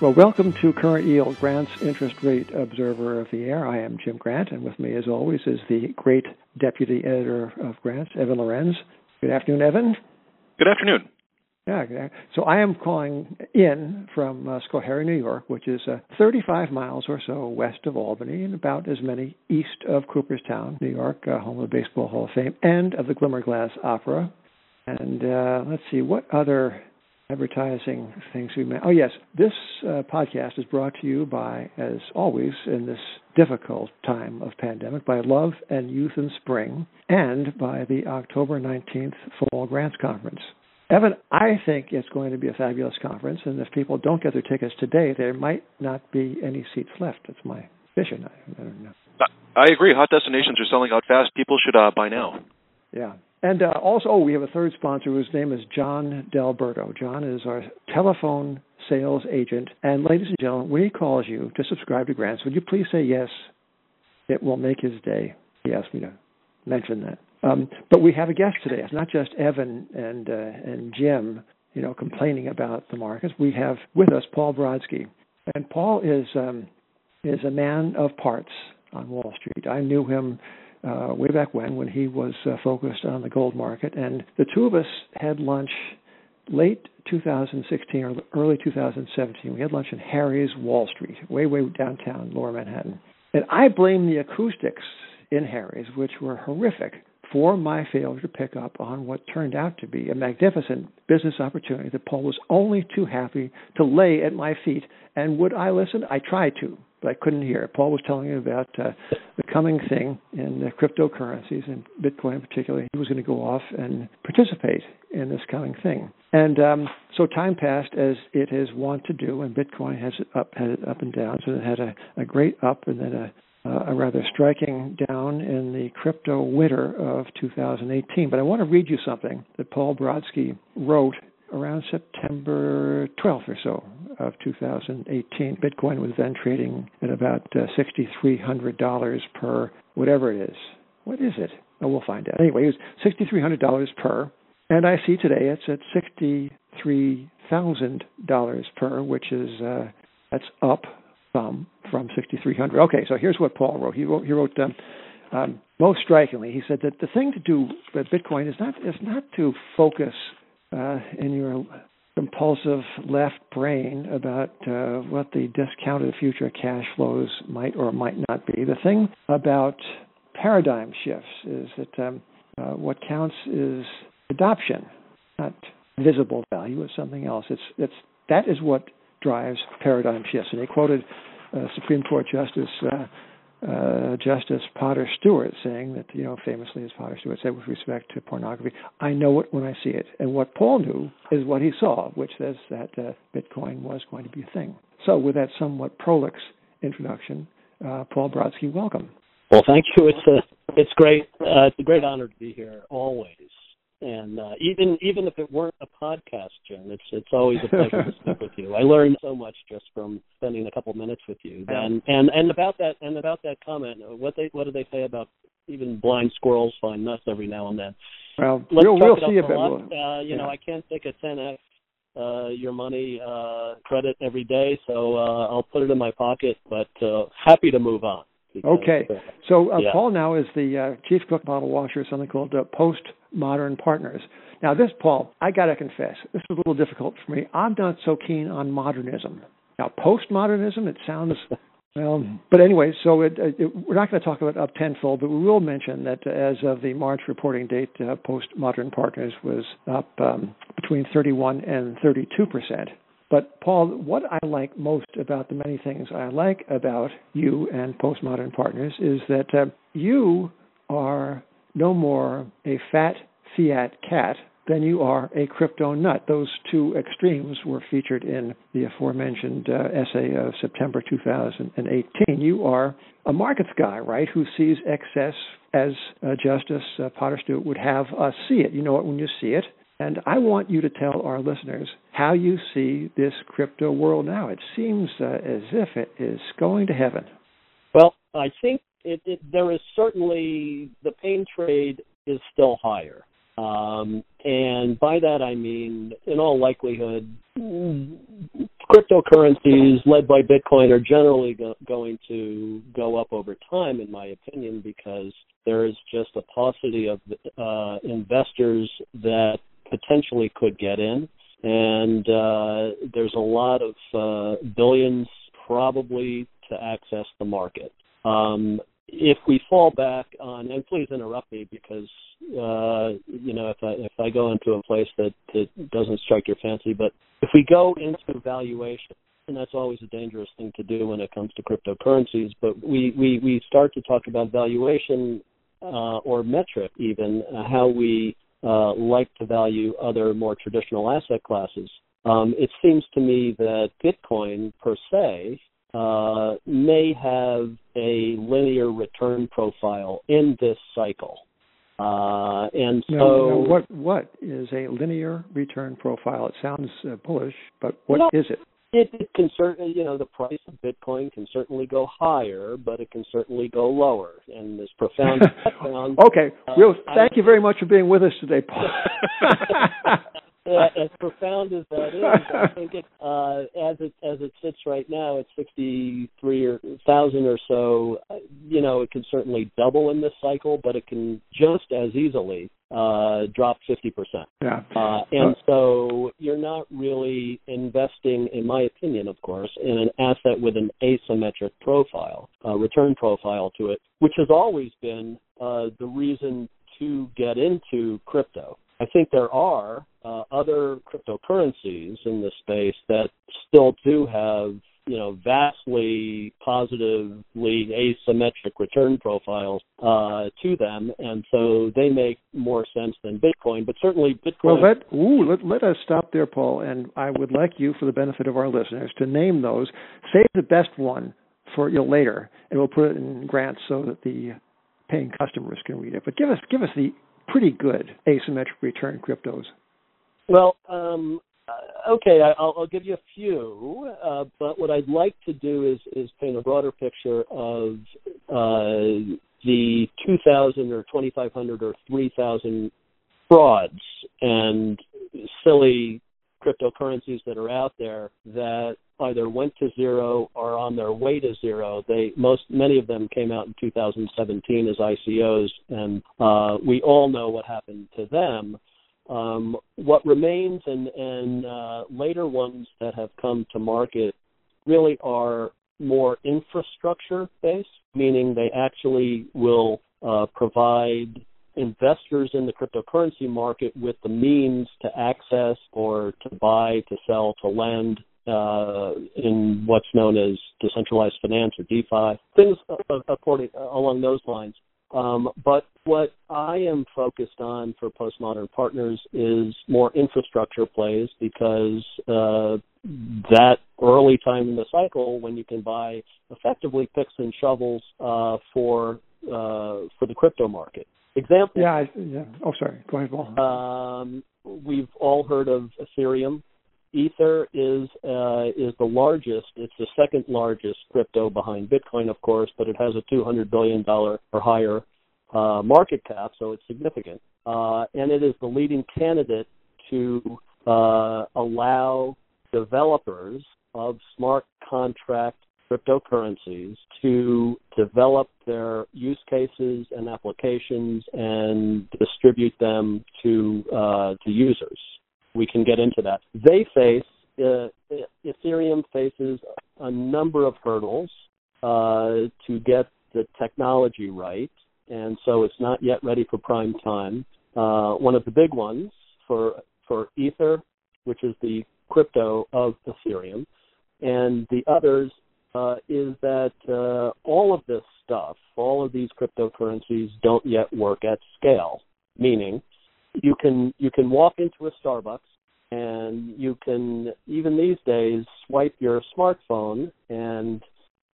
Well, welcome to Current Yield, Grant's Interest Rate Observer of the Air. I am Jim Grant, and with me, as always, is the great Deputy Editor of Grant, Evan Lorenz. Good afternoon, Evan. Good afternoon. Yeah, so I am calling in from uh, Schoharie, New York, which is uh, 35 miles or so west of Albany and about as many east of Cooperstown, New York, uh, home of the Baseball Hall of Fame, and of the Glimmerglass Opera. And uh, let's see, what other advertising things we may. Oh, yes, this uh, podcast is brought to you by, as always, in this difficult time of pandemic, by Love and Youth in Spring and by the October 19th Fall Grants Conference. Evan, I think it's going to be a fabulous conference, and if people don't get their tickets today, there might not be any seats left. That's my vision. I, I don't know. I agree. Hot destinations are selling out fast. People should uh, buy now. Yeah. And uh, also, oh, we have a third sponsor whose name is John Delberto. John is our telephone sales agent. And ladies and gentlemen, when he calls you to subscribe to Grants, would you please say yes? It will make his day. He asked me to mention that. Um, but we have a guest today. It's not just Evan and uh, and Jim, you know, complaining about the markets. We have with us Paul Brodsky, and Paul is um, is a man of parts on Wall Street. I knew him uh, way back when, when he was uh, focused on the gold market. And the two of us had lunch late 2016 or early 2017. We had lunch in Harry's Wall Street, way, way downtown, lower Manhattan. And I blame the acoustics in Harry's, which were horrific, for my failure to pick up on what turned out to be a magnificent business opportunity that Paul was only too happy to lay at my feet. And would I listen? I tried to but I couldn't hear. Paul was telling me about uh, the coming thing in the cryptocurrencies and Bitcoin in particular. He was going to go off and participate in this coming thing. And um, so time passed as it is wont to do, and Bitcoin has up had up and down. So it had a, a great up and then a a rather striking down in the crypto winter of 2018. But I want to read you something that Paul Brodsky wrote around September 12th or so of 2018. Bitcoin was then trading at about uh, $6,300 per whatever it is. What is it? Oh, we'll find out. Anyway, it was $6,300 per, and I see today it's at $63,000 per, which is uh, that's up some from 6,300. Okay, so here's what Paul wrote. He wrote. He wrote. Um, um, most strikingly, he said that the thing to do with Bitcoin is not is not to focus uh, in your compulsive left brain about uh, what the discounted future cash flows might or might not be. The thing about paradigm shifts is that um, uh, what counts is adoption, not visible value. It's something else. It's it's that is what drives paradigm shifts. And he quoted uh, Supreme Court Justice uh, uh, Justice Potter Stewart saying that, you know, famously as Potter Stewart said with respect to pornography, I know it when I see it. And what Paul knew is what he saw, which says that uh, Bitcoin was going to be a thing. So, with that somewhat prolix introduction, uh, Paul Brodsky, welcome. Well, thank you. It's a it's great. Uh, it's a great honor to be here always and uh, even even if it weren't a podcast, Jim, it's it's always a pleasure to speak with you. I learned so much just from spending a couple minutes with you. And and and about that and about that comment, what they what do they say about even blind squirrels find nuts every now and then? Well, Let's we'll, we'll see about lot. Uh, you yeah. know, I can't take a 10x uh, your money uh, credit every day, so uh, I'll put it in my pocket. But uh, happy to move on. Because, okay, so uh, yeah. Paul now is the uh, chief cook bottle washer of something called uh, Post Modern Partners. Now, this, Paul, I got to confess, this is a little difficult for me. I'm not so keen on modernism. Now, postmodernism, it sounds well, but anyway, so it, it, we're not going to talk about up tenfold, but we will mention that as of the March reporting date, uh, Postmodern Partners was up um, between 31 and 32 percent. But Paul, what I like most about the many things I like about you and Postmodern Partners is that uh, you are no more a fat fiat cat than you are a crypto nut. Those two extremes were featured in the aforementioned uh, essay of September 2018. You are a markets guy, right, who sees excess as uh, Justice uh, Potter Stewart would have us see it. You know it when you see it. And I want you to tell our listeners how you see this crypto world now. It seems uh, as if it is going to heaven. Well, I think it, it, there is certainly the pain trade is still higher. Um, and by that I mean, in all likelihood, cryptocurrencies led by Bitcoin are generally go- going to go up over time, in my opinion, because there is just a paucity of uh, investors that potentially could get in, and uh, there's a lot of uh, billions probably to access the market. Um, if we fall back on, and please interrupt me because uh, you know if I if I go into a place that that doesn't strike your fancy, but if we go into valuation, and that's always a dangerous thing to do when it comes to cryptocurrencies, but we we we start to talk about valuation uh, or metric even uh, how we uh, like to value other more traditional asset classes. Um, it seems to me that Bitcoin per se uh, may have a linear return profile in this cycle. Uh, and so, now, now what what is a linear return profile? It sounds uh, bullish, but what well, is it? It, it can certainly, you know, the price of Bitcoin can certainly go higher, but it can certainly go lower. And this profound background. okay, uh, Will, thank I, you very much for being with us today, Paul. as profound as that is, I think it, uh, as it as it sits right now at sixty three thousand or so, you know, it can certainly double in this cycle, but it can just as easily uh, drop fifty percent. Yeah. Uh, and so you're not really investing, in my opinion, of course, in an asset with an asymmetric profile, uh, return profile to it, which has always been uh, the reason to get into crypto. I think there are uh, other cryptocurrencies in the space that still do have you know vastly positively asymmetric return profiles uh, to them, and so they make more sense than Bitcoin. But certainly, Bitcoin. Well, let ooh, let, let us stop there, Paul. And I would like you, for the benefit of our listeners, to name those. Save the best one for you know, later, and we'll put it in grants so that the paying customers can read it. But give us give us the pretty good asymmetric return cryptos. Well, um, uh, okay, I'll, I'll, give you a few, uh, but what I'd like to do is is paint a broader picture of uh, the 2,000 or 2,500 or 3,000 frauds and silly cryptocurrencies that are out there that either went to zero or on their way to zero. They most many of them came out in 2017 as ICOs, and uh, we all know what happened to them. Um, what remains and, and uh, later ones that have come to market really are more infrastructure based, meaning they actually will uh, provide investors in the cryptocurrency market with the means to access or to buy, to sell, to lend uh, in what's known as decentralized finance or DeFi, things according along those lines. Um, but what I am focused on for postmodern partners is more infrastructure plays because uh, that early time in the cycle when you can buy effectively picks and shovels uh, for uh, for the crypto market. Example. Yeah. I, yeah. Oh, sorry. Go ahead, Paul. Um, we've all heard of Ethereum. Ether is uh, is the largest. It's the second largest crypto behind Bitcoin, of course, but it has a 200 billion dollar or higher uh, market cap, so it's significant. Uh, and it is the leading candidate to uh, allow developers of smart contract cryptocurrencies to develop their use cases and applications and distribute them to uh, to users we can get into that. They face uh, Ethereum faces a number of hurdles uh, to get the technology right, and so it's not yet ready for prime time. Uh, one of the big ones for for Ether, which is the crypto of Ethereum, and the others uh, is that uh, all of this stuff, all of these cryptocurrencies, don't yet work at scale. Meaning, you can you can walk into a Starbucks and you can even these days swipe your smartphone and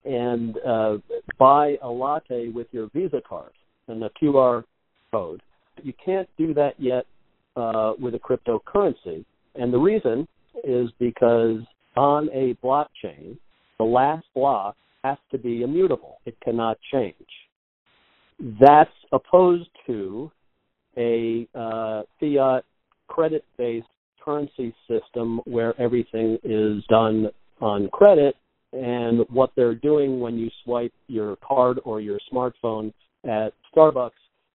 and uh, buy a latte with your Visa card and a QR code. You can't do that yet uh, with a cryptocurrency, and the reason is because on a blockchain, the last block has to be immutable; it cannot change. That's opposed to a uh, fiat credit based currency system where everything is done on credit, and what they're doing when you swipe your card or your smartphone at Starbucks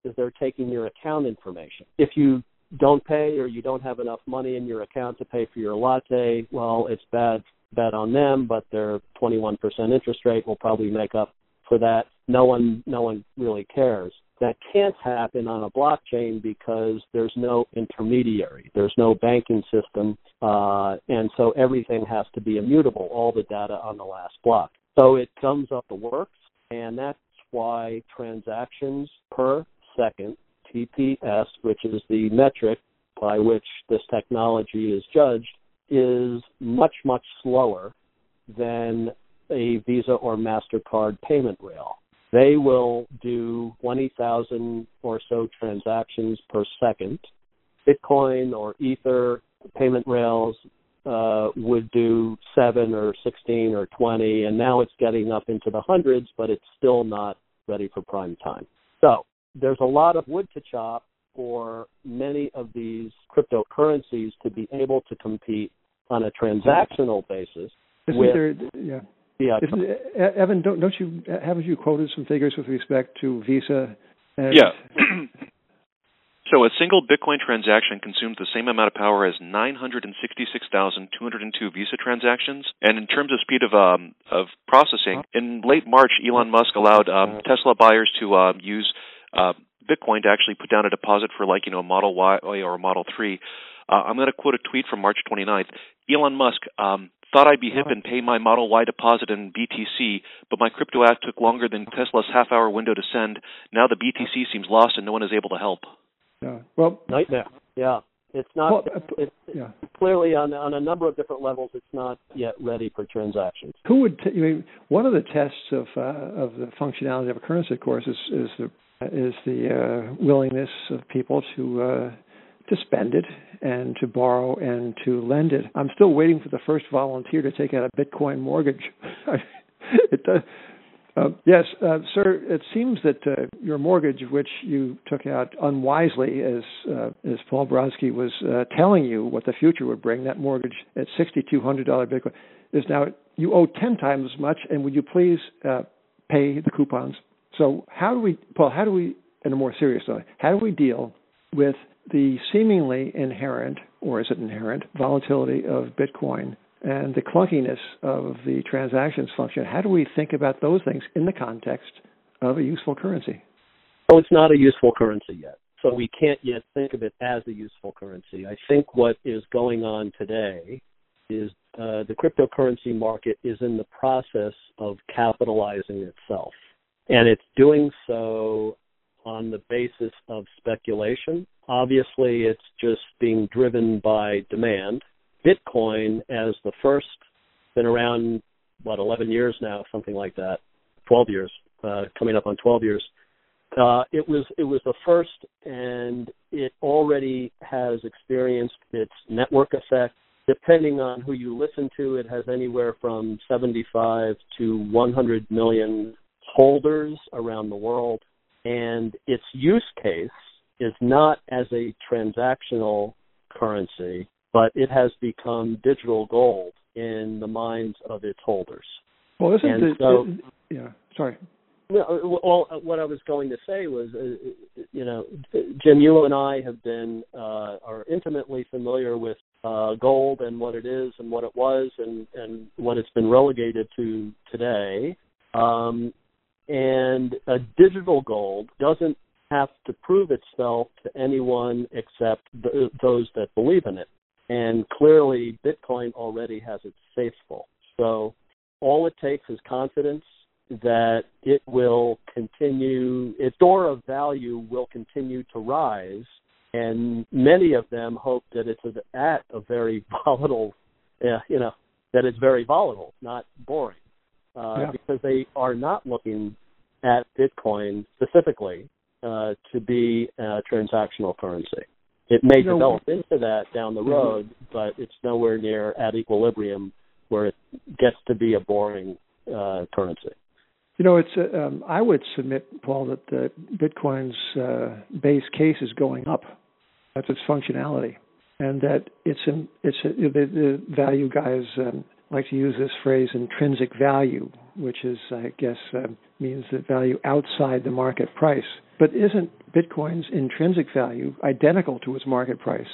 is they're taking your account information. If you don't pay or you don't have enough money in your account to pay for your latte, well, it's bad bad on them, but their 21% interest rate will probably make up for that. No one no one really cares. That can't happen on a blockchain because there's no intermediary. There's no banking system, uh, and so everything has to be immutable. All the data on the last block. So it sums up the works, and that's why transactions per second TPS, which is the metric by which this technology is judged, is much, much slower than a Visa or MasterCard payment rail. They will do 20,000 or so transactions per second. Bitcoin or Ether payment rails uh, would do 7 or 16 or 20, and now it's getting up into the hundreds, but it's still not ready for prime time. So there's a lot of wood to chop for many of these cryptocurrencies to be able to compete on a transactional basis. Isn't with, there, yeah. Yeah. Evan, don't, don't you haven't you quoted some figures with respect to Visa? And yeah. so a single Bitcoin transaction consumes the same amount of power as 966,202 Visa transactions. And in terms of speed of um, of processing, in late March, Elon Musk allowed um, Tesla buyers to uh, use uh, Bitcoin to actually put down a deposit for like you know a Model Y or a Model 3. Uh, I'm going to quote a tweet from March 29th. Elon Musk um, thought I'd be hip and pay my Model Y deposit in BTC, but my crypto app took longer than Tesla's half-hour window to send. Now the BTC seems lost and no one is able to help. Yeah. Well, nightmare. Yeah. It's not. Well, it's, yeah. Clearly, on on a number of different levels, it's not yet ready for transactions. Who would? T- I mean, one of the tests of uh, of the functionality of a currency, of course, is is the is the uh, willingness of people to uh, to spend it and to borrow and to lend it. I'm still waiting for the first volunteer to take out a Bitcoin mortgage. it does. Uh, yes, uh, sir. It seems that uh, your mortgage, which you took out unwisely, as uh, as Paul Brodsky was uh, telling you what the future would bring, that mortgage at sixty two hundred dollar Bitcoin is now you owe ten times as much. And would you please uh, pay the coupons? So how do we, Paul? How do we, in a more serious note, how do we deal with the seemingly inherent, or is it inherent, volatility of Bitcoin and the clunkiness of the transactions function? How do we think about those things in the context of a useful currency? Oh, it's not a useful currency yet. So we can't yet think of it as a useful currency. I think what is going on today is uh, the cryptocurrency market is in the process of capitalizing itself. And it's doing so on the basis of speculation. Obviously, it's just being driven by demand. Bitcoin, as the first, been around, what, 11 years now, something like that, 12 years, uh, coming up on 12 years. Uh, it was it was the first, and it already has experienced its network effect. Depending on who you listen to, it has anywhere from 75 to 100 million holders around the world, and its use case is not as a transactional currency, but it has become digital gold in the minds of its holders. Well, isn't and it, so, yeah, sorry. Well, what I was going to say was, uh, you know, Jim, you and I have been uh, are intimately familiar with uh, gold and what it is and what it was and and what it's been relegated to today. Um, and a digital gold doesn't have to prove itself to anyone except the, those that believe in it. And clearly, Bitcoin already has its faithful. So all it takes is confidence that it will continue, its store of value will continue to rise. And many of them hope that it's at a very volatile, uh, you know, that it's very volatile, not boring uh, yeah. because they are not looking at Bitcoin specifically uh, to be a transactional currency. It may develop into that down the road, mm-hmm. but it's nowhere near at equilibrium where it gets to be a boring uh, currency. You know, it's. Uh, um, I would submit, Paul, that the Bitcoin's uh, base case is going up. That's its functionality, and that it's in, it's the, the value guys um, like to use this phrase intrinsic value, which is, I guess, uh, means the value outside the market price. But isn't Bitcoin's intrinsic value identical to its market price?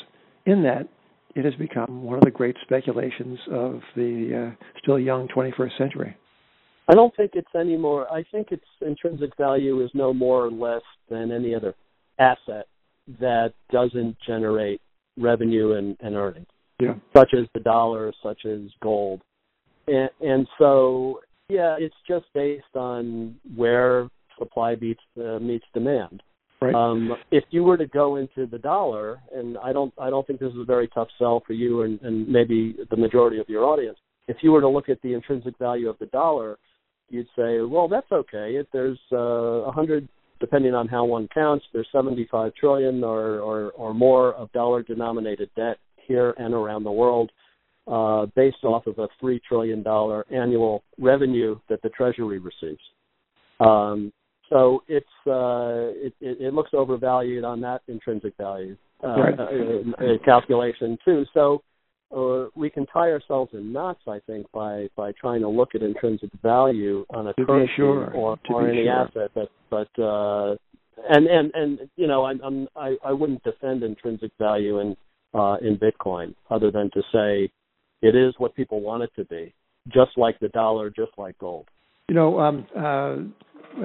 In that it has become one of the great speculations of the uh, still young 21st century. I don't think it's any more. I think its intrinsic value is no more or less than any other asset that doesn't generate revenue and, and earnings, yeah. such as the dollar, such as gold. And, and so, yeah, it's just based on where supply meets uh, meets demand. Right. Um, if you were to go into the dollar, and I don't, I don't think this is a very tough sell for you and, and maybe the majority of your audience. If you were to look at the intrinsic value of the dollar, you'd say, well, that's okay. If there's uh, a uh, hundred, depending on how one counts, there's 75 trillion or, or, or more of dollar-denominated debt here and around the world, uh, based off of a three trillion dollar annual revenue that the Treasury receives. Um, so it's uh, it, it, it, looks overvalued on that intrinsic value uh, right. uh, calculation too. So uh, we can tie ourselves in knots, I think, by by trying to look at intrinsic value on a to currency sure. or, to or any sure. asset. But but uh, and and and you know, I'm, I'm I I wouldn't defend intrinsic value in uh, in Bitcoin other than to say it is what people want it to be, just like the dollar, just like gold. You know, um, uh,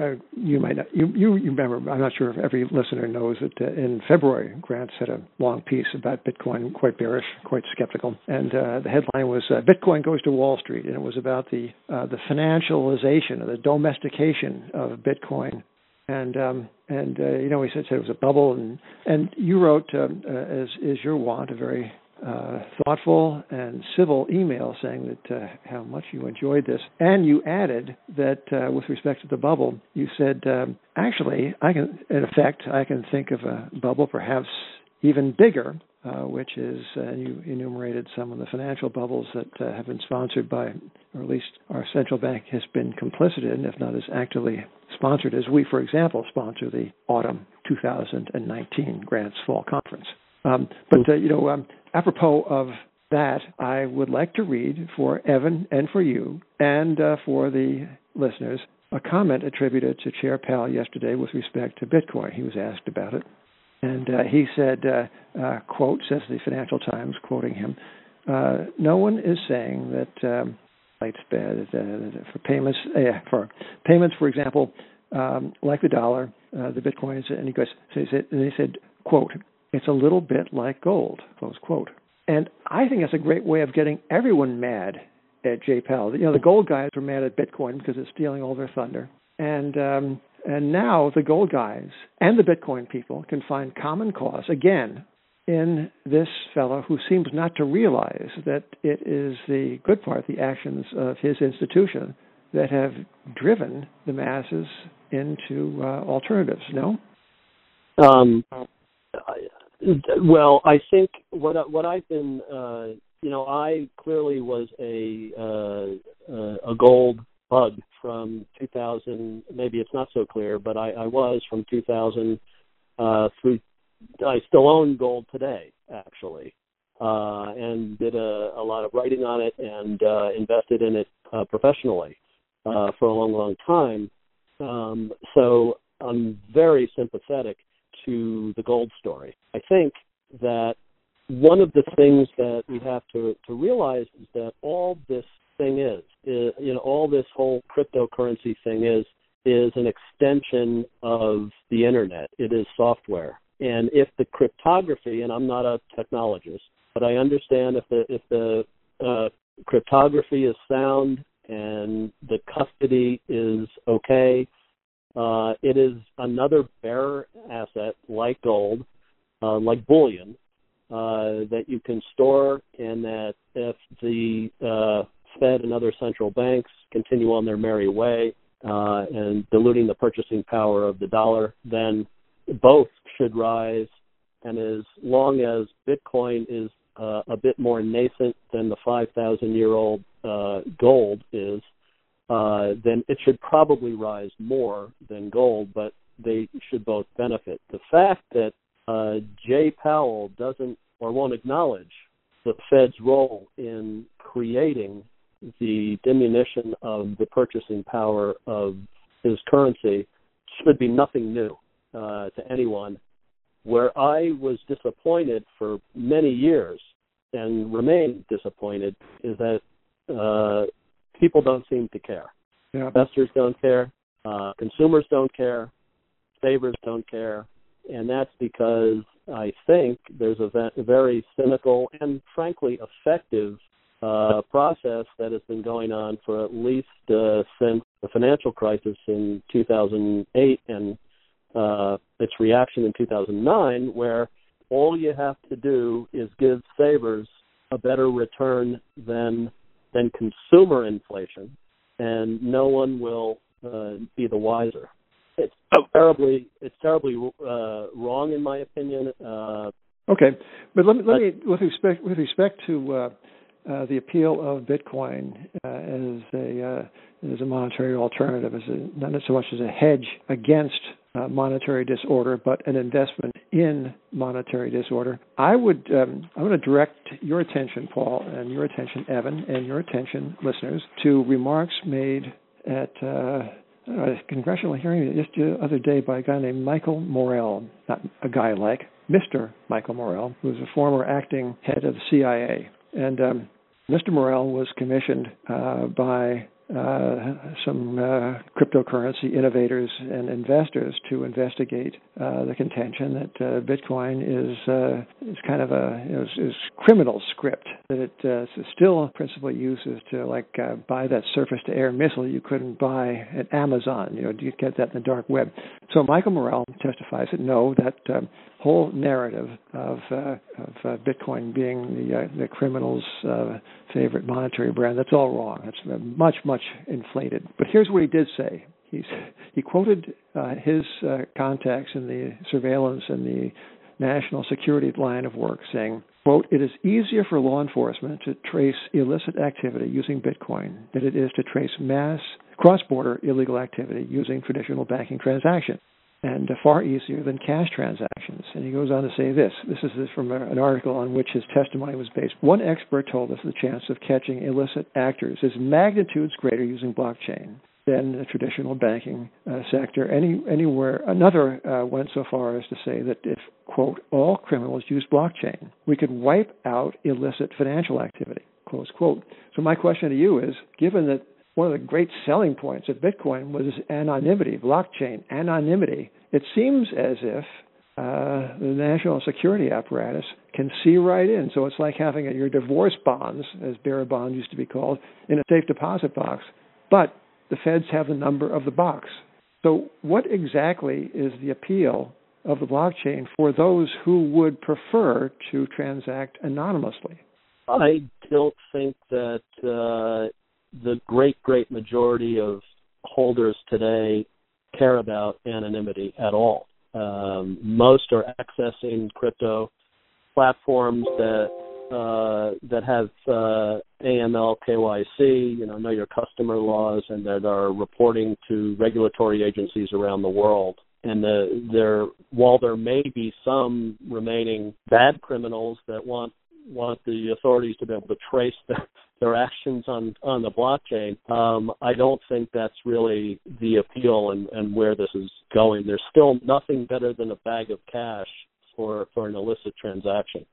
uh, you might not, you, you remember. I'm not sure if every listener knows that uh, in February, Grant said a long piece about Bitcoin, quite bearish, quite skeptical, and uh, the headline was uh, "Bitcoin goes to Wall Street," and it was about the uh, the financialization or the domestication of Bitcoin. And um, and uh, you know, we said, said it was a bubble, and and you wrote, um, as is your wont, a very uh, thoughtful and civil email saying that uh, how much you enjoyed this, and you added that uh, with respect to the bubble, you said um, actually I can, in effect, I can think of a bubble perhaps even bigger, uh, which is uh, you enumerated some of the financial bubbles that uh, have been sponsored by, or at least our central bank has been complicit in, if not as actively sponsored as we, for example, sponsor the autumn 2019 Grants Fall Conference. Um, but uh, you know, um, apropos of that, I would like to read for Evan and for you and for the listeners a comment attributed to Chair Powell yesterday with respect to Bitcoin. He was asked about it, and uh, he said, uh, uh, "quote," says the Financial Times, quoting him, uh, "No one is saying that." Um, for payments, for payments, for example, um, like the dollar, the bitcoins, and he goes, so he said, he said, quote, it's a little bit like gold, close quote. And I think that's a great way of getting everyone mad at Jay Powell. You know, the gold guys were mad at Bitcoin because it's stealing all their thunder. And um, and now the gold guys and the Bitcoin people can find common cause again in this fellow who seems not to realize that it is the good part, the actions of his institution, that have driven the masses into uh, alternatives. No. Um, well, I think what what I've been, uh, you know, I clearly was a uh, a gold bug from 2000. Maybe it's not so clear, but I, I was from 2000 uh, through. I still own gold today, actually, uh, and did a, a lot of writing on it and uh, invested in it uh, professionally uh, for a long, long time. Um, so I'm very sympathetic to the gold story. I think that one of the things that we have to, to realize is that all this thing is, is, you know, all this whole cryptocurrency thing is, is an extension of the internet. It is software. And if the cryptography, and I'm not a technologist, but I understand if the if the uh, cryptography is sound and the custody is okay uh, it is another bearer asset like gold, uh, like bullion, uh, that you can store, and that if the uh, Fed and other central banks continue on their merry way uh, and diluting the purchasing power of the dollar, then both should rise. And as long as Bitcoin is uh, a bit more nascent than the 5,000 year old uh, gold is, uh, then it should probably rise more than gold, but they should both benefit. The fact that uh, Jay Powell doesn't or won't acknowledge the Fed's role in creating the diminution of the purchasing power of his currency should be nothing new uh, to anyone. Where I was disappointed for many years and remain disappointed is that uh, people don't seem to care. Yeah. Investors don't care. Uh, consumers don't care. Savers don't care. And that's because I think there's a, a very cynical and frankly effective uh, process that has been going on for at least uh, since the financial crisis in 2008 and uh, its reaction in 2009, where all you have to do is give savers a better return than than consumer inflation, and no one will uh, be the wiser. It's oh. terribly it's terribly uh, wrong in my opinion. Uh, okay, but let me let me with respect with respect to uh, the appeal of Bitcoin uh, as a uh, as a monetary alternative, as a, not so much as a hedge against uh, monetary disorder, but an investment in monetary disorder. I would um, I want to direct your attention, Paul, and your attention, Evan, and your attention, listeners, to remarks made at uh, a congressional hearing just the other day by a guy named Michael Morell, not a guy like Mr. Michael Morell, who was a former acting head of the CIA. And um, Mr. Morell was commissioned uh, by uh, some uh, cryptocurrency innovators and investors to investigate uh, the contention that uh, Bitcoin is uh, is kind of a is, is criminal script that it uh, still principally uses to like buy that surface-to-air missile you couldn't buy at Amazon. You know, you get that in the dark web. So Michael Morell testifies that no, that whole narrative of uh, of uh, Bitcoin being the uh, the criminals' favorite monetary brand that's all wrong. It's much much inflated. But here's what he did say. He's, he quoted uh, his uh, contacts in the surveillance and the national security line of work, saying, quote, it is easier for law enforcement to trace illicit activity using Bitcoin than it is to trace mass cross-border illegal activity using traditional banking transactions and far easier than cash transactions. And he goes on to say this. This is from an article on which his testimony was based. One expert told us the chance of catching illicit actors is magnitudes greater using blockchain than the traditional banking uh, sector. Any, anywhere, another uh, went so far as to say that if quote all criminals use blockchain, we could wipe out illicit financial activity. Close quote. So my question to you is, given that one of the great selling points of Bitcoin was anonymity, blockchain anonymity. It seems as if uh, the national security apparatus can see right in. So it's like having a, your divorce bonds, as bearer bonds used to be called, in a safe deposit box. But the feds have the number of the box. So what exactly is the appeal of the blockchain for those who would prefer to transact anonymously? I don't think that uh, the great, great majority of holders today care about anonymity at all. Um, most are accessing crypto platforms that uh, that have uh, AML, KYC, you know, know your customer laws, and that are reporting to regulatory agencies around the world. And the, there, while there may be some remaining bad criminals that want want the authorities to be able to trace their, their actions on on the blockchain. Um, I don't think that's really the appeal and, and where this is going. There's still nothing better than a bag of cash for for an illicit transaction,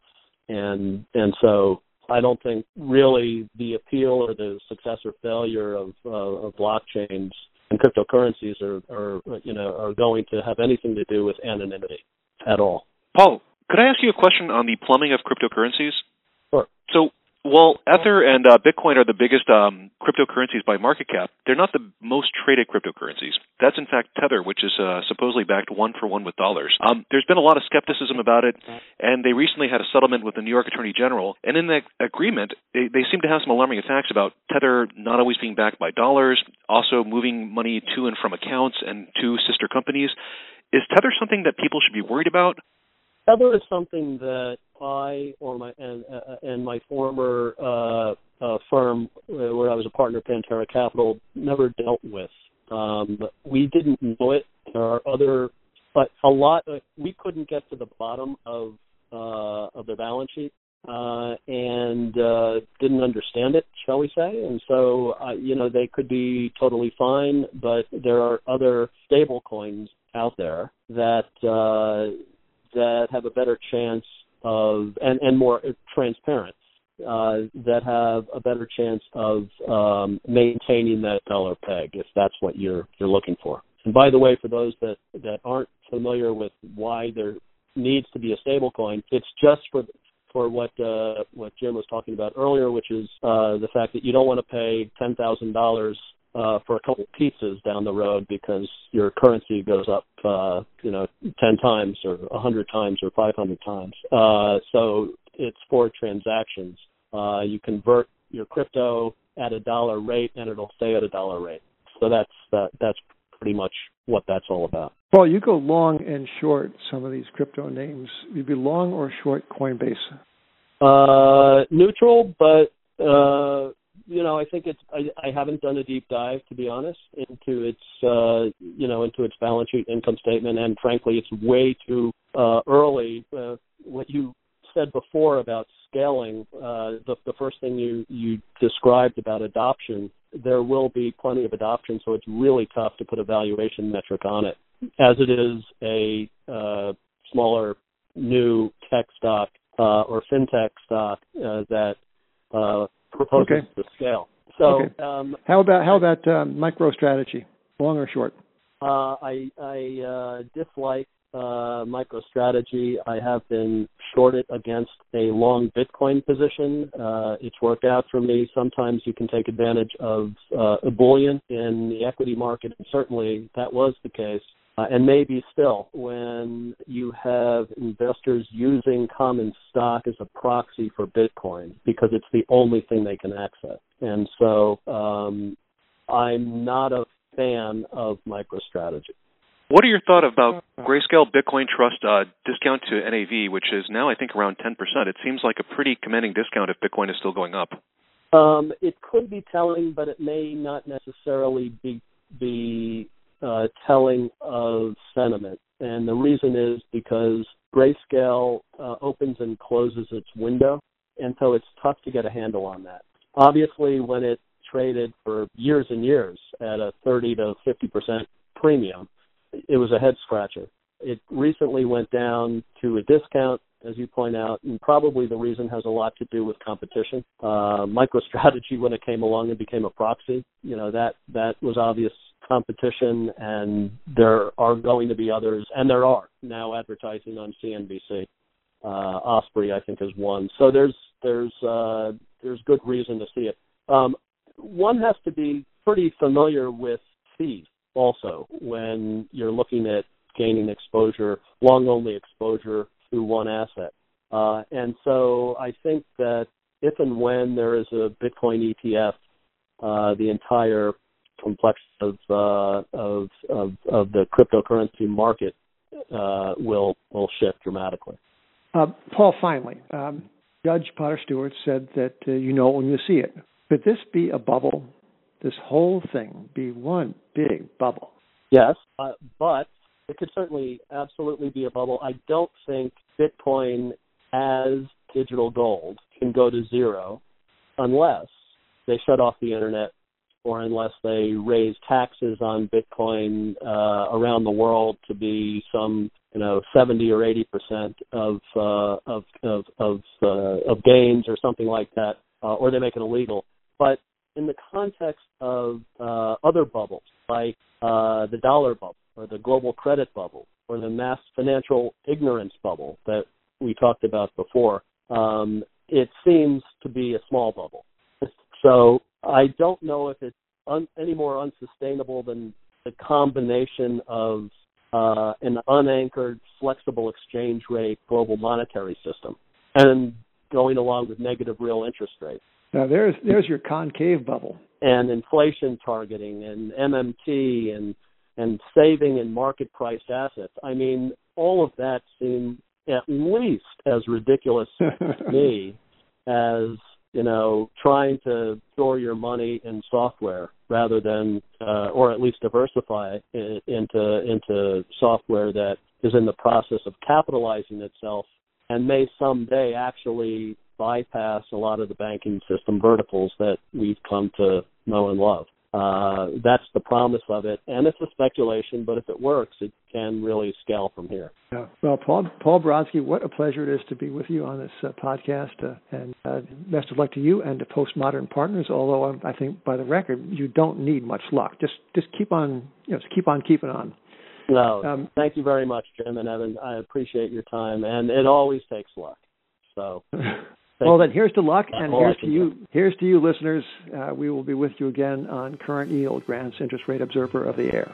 and and so I don't think really the appeal or the success or failure of uh, of blockchains and cryptocurrencies are, are you know are going to have anything to do with anonymity at all. Paul, could I ask you a question on the plumbing of cryptocurrencies? Sure. So, while Ether and uh, Bitcoin are the biggest um, cryptocurrencies by market cap, they're not the most traded cryptocurrencies. That's in fact Tether, which is uh, supposedly backed one for one with dollars. Um, there's been a lot of skepticism about it, and they recently had a settlement with the New York Attorney General. And in that agreement, they, they seem to have some alarming facts about Tether not always being backed by dollars, also moving money to and from accounts and to sister companies. Is Tether something that people should be worried about? Tether is something that I or my and uh, and my former uh, uh, firm uh, where I was a partner, Pantera Capital, never dealt with. Um, we didn't know it. There are other, but a lot. Uh, we couldn't get to the bottom of uh, of their balance sheet. and didn't understand it, shall we say? And so, you know, they could be totally fine, but there are other stable coins out there that that have a better chance of and and more transparent uh, that have a better chance of um, maintaining that dollar peg if that's what you're you're looking for. And by the way, for those that that aren't familiar with why there needs to be a stable coin, it's just for for what uh, what Jim was talking about earlier, which is uh, the fact that you don't want to pay ten thousand dollars uh, for a couple of pizzas down the road because your currency goes up, uh, you know, ten times or a hundred times or five hundred times. Uh, so it's for transactions. Uh, you convert your crypto at a dollar rate, and it'll stay at a dollar rate. So that's that, that's pretty much what that's all about. Well, you go long and short some of these crypto names. You'd be long or short Coinbase? Uh, neutral, but uh, you know, I think it's. I, I haven't done a deep dive, to be honest, into its uh, you know into its balance sheet, income statement, and frankly, it's way too uh, early. Uh, what you said before about scaling, uh, the, the first thing you, you described about adoption, there will be plenty of adoption, so it's really tough to put a valuation metric on it. As it is a uh, smaller new tech stock uh, or fintech stock uh, that uh, proposes okay. to scale. So, okay. um, how about how about um, MicroStrategy, long or short? Uh, I I uh, dislike uh, MicroStrategy. I have been shorted against a long Bitcoin position. Uh, it's worked out for me. Sometimes you can take advantage of uh, a bullion in the equity market, and certainly that was the case. Uh, and maybe still, when you have investors using common stock as a proxy for Bitcoin because it's the only thing they can access. And so um, I'm not a fan of MicroStrategy. What are your thoughts about Grayscale Bitcoin Trust uh, discount to NAV, which is now I think around 10%? It seems like a pretty commanding discount if Bitcoin is still going up. Um, it could be telling, but it may not necessarily be be uh, telling of sentiment. And the reason is because Grayscale uh, opens and closes its window, and so it's tough to get a handle on that. Obviously, when it traded for years and years at a 30 to 50 percent premium, it was a head scratcher. It recently went down to a discount, as you point out, and probably the reason has a lot to do with competition. Uh, MicroStrategy, when it came along and became a proxy, you know that that was obvious competition, and there are going to be others, and there are now advertising on CNBC. Uh, Osprey, I think, is one. So there's there's uh, there's good reason to see it. Um, one has to be pretty familiar with fees also when you're looking at gaining exposure, long only exposure through one asset. Uh, and so I think that if and when there is a Bitcoin ETF, uh, the entire complex of, uh, of, of of the cryptocurrency market uh, will will shift dramatically. Uh, Paul, finally, um, Judge Potter Stewart said that uh, you know when you see it. Could this be a bubble this whole thing be one big bubble. Yes, uh, but it could certainly absolutely be a bubble. I don't think Bitcoin as digital gold can go to zero unless they shut off the internet or unless they raise taxes on Bitcoin uh, around the world to be some you know 70 or 80 percent of, uh, of of of uh, of gains or something like that, uh, or they make it illegal. But in the context of uh, other bubbles like uh, the dollar bubble or the global credit bubble or the mass financial ignorance bubble that we talked about before, um, it seems to be a small bubble. so I don't know if it's un- any more unsustainable than the combination of uh, an unanchored, flexible exchange rate global monetary system and going along with negative real interest rates. Now there's there's your concave bubble. And inflation targeting and MMT and and saving in market priced assets. I mean, all of that seems at least as ridiculous to me as you know trying to store your money in software rather than uh, or at least diversify into into software that is in the process of capitalizing itself and may someday actually bypass a lot of the banking system verticals that we've come to know and love. Uh, that's the promise of it, and it's a speculation, but if it works, it can really scale from here. Yeah. Well, Paul Paul Brodsky, what a pleasure it is to be with you on this uh, podcast, uh, and uh, best of luck to you and to Postmodern Partners. Although I think, by the record, you don't need much luck. Just just keep on, you know, just keep on keeping on. No, um, thank you very much, Jim and Evan. I appreciate your time, and it always takes luck. So. well, then here's to luck, and here's to you. Here's to you, listeners. Uh, we will be with you again on Current Yield, Grant's Interest Rate Observer of the Air.